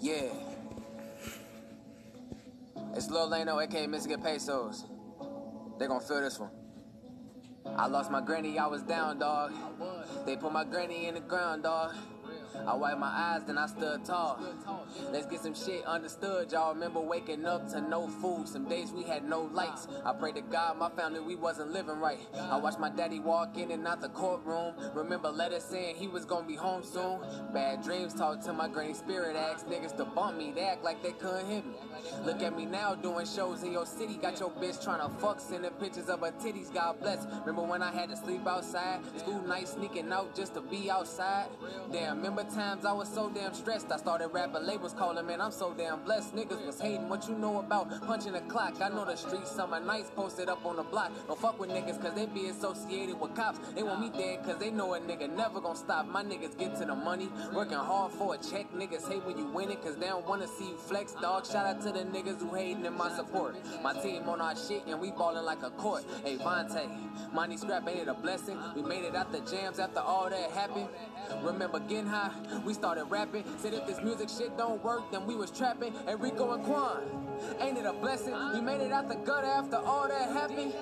Yeah. It's Lil Lano, aka Michigan Pesos. They gonna feel this one. I lost my granny, I was down, dog. They put my granny in the ground, dog. I wiped my eyes, then I stood tall. Let's get some shit understood, y'all. Remember waking up to no food. Some days we had no lights. I pray to God, my family, we wasn't living right. I watched my daddy walk in and out the courtroom. Remember letters saying he was gonna be home soon. Bad dreams talk to my granny spirit. Asked niggas to bump me. They act like they couldn't hit me. Look at me now doing shows in your city. Got your bitch trying to fuck, sending pictures of her titties. God bless. Remember when I had to sleep outside? School night sneaking out just to be outside. Damn, remember times I was so damn stressed. I started rapping labels calling, man, I'm so damn blessed. Niggas was hating what you know about punching the clock. I know the streets summer nights posted up on the block. Don't fuck with niggas cause they be associated with cops. They want me dead cause they know a nigga never gonna stop. My niggas get to the money, working hard for a check. Niggas hate when you win it cause they don't wanna see you flex, dog. Shout out to the niggas who hating in my support. My team on our shit and we ballin' like a court. Hey, Vontae, money scrap ain't it a blessing? We made it out the jams after all that happened. Remember getting high? We started rapping. Said if this music shit don't work, then we was trapping. Enrico and Quan. Ain't it a blessing? We made it out the gutter after all that happened.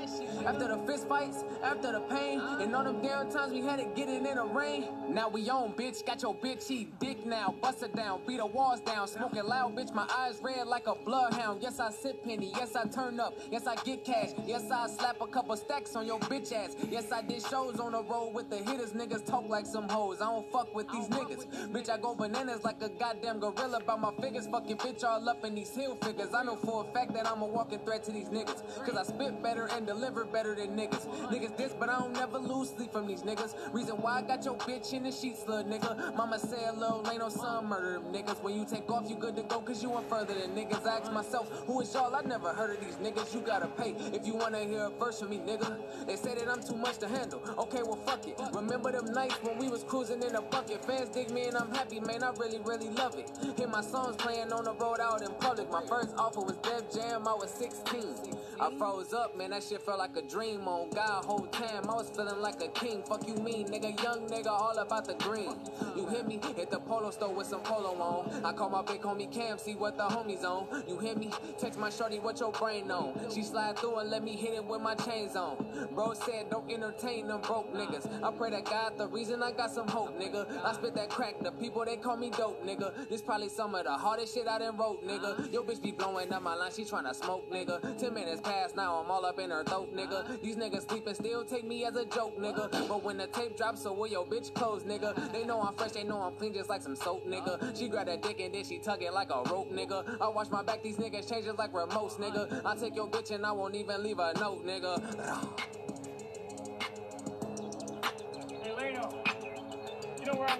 After the fist fights, after the pain, and all them down times we had to get it in the rain. Now we on, bitch. Got your bitch dick now. Bust it down, beat the walls down. Smoking loud, bitch. My eyes red like a bloodhound. Yes, I sip penny. Yes, I turn up. Yes, I get cash. Yes, I slap a couple stacks on your bitch ass. Yes, I did shows on the road with the hitters. Niggas talk like some hoes. I don't fuck with these niggas. Bitch, I go bananas like a goddamn gorilla by my figures. Fucking bitch all up in these hill figures. I know for a fact that I'm a walking threat to these niggas. Cause I spit better and deliver better than niggas. Niggas this, but I don't never lose sleep from these niggas. Reason why I got your bitch in the sheets, little nigga. Mama say little ain't no son murder them niggas. When you take off, you good to go cause you went further than niggas. I ask myself, who is y'all? I never heard of these niggas. You gotta pay if you wanna hear a verse from me, nigga. They say that I'm too much to handle. Okay, well, fuck it. Remember them nights when we was cruising in a bucket. Fans dig me and I'm happy, man. I really, really love it. Hear my songs playing on the road out in public. My first offer was Def Jam. I was 16. I froze up, man. That shit felt like a dream on God whole time. I was feeling like a king. Fuck you mean, nigga. Young nigga, all about the green. You hear me Hit the polo store with some polo on. I call my big homie Cam, see what the homies on. You hear me, text my shorty what your brain on. She slide through and let me hit it with my chains on. Bro said don't entertain them broke niggas. I pray to God the reason I got some hope, nigga. I spit that crack, the people they call me dope, nigga. This probably some of the hardest shit I done wrote, nigga. Your bitch be blowing up my line, she tryna smoke, nigga. Ten minutes past now, I'm all up in her throat, nigga. These niggas sleeping still take me as a joke, nigga. But when the tape drops, so will your bitch close, nigga. They know I'm fresh, they know I'm clean just like some soap, nigga. She grab that dick and then she tug it like a rope, nigga. I watch my back, these niggas change it like remotes, nigga. I take your bitch and I won't even leave a note, nigga.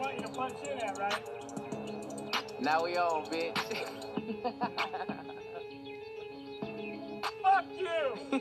Want you to punch in at, right? Now we on, bitch. Fuck you! Me!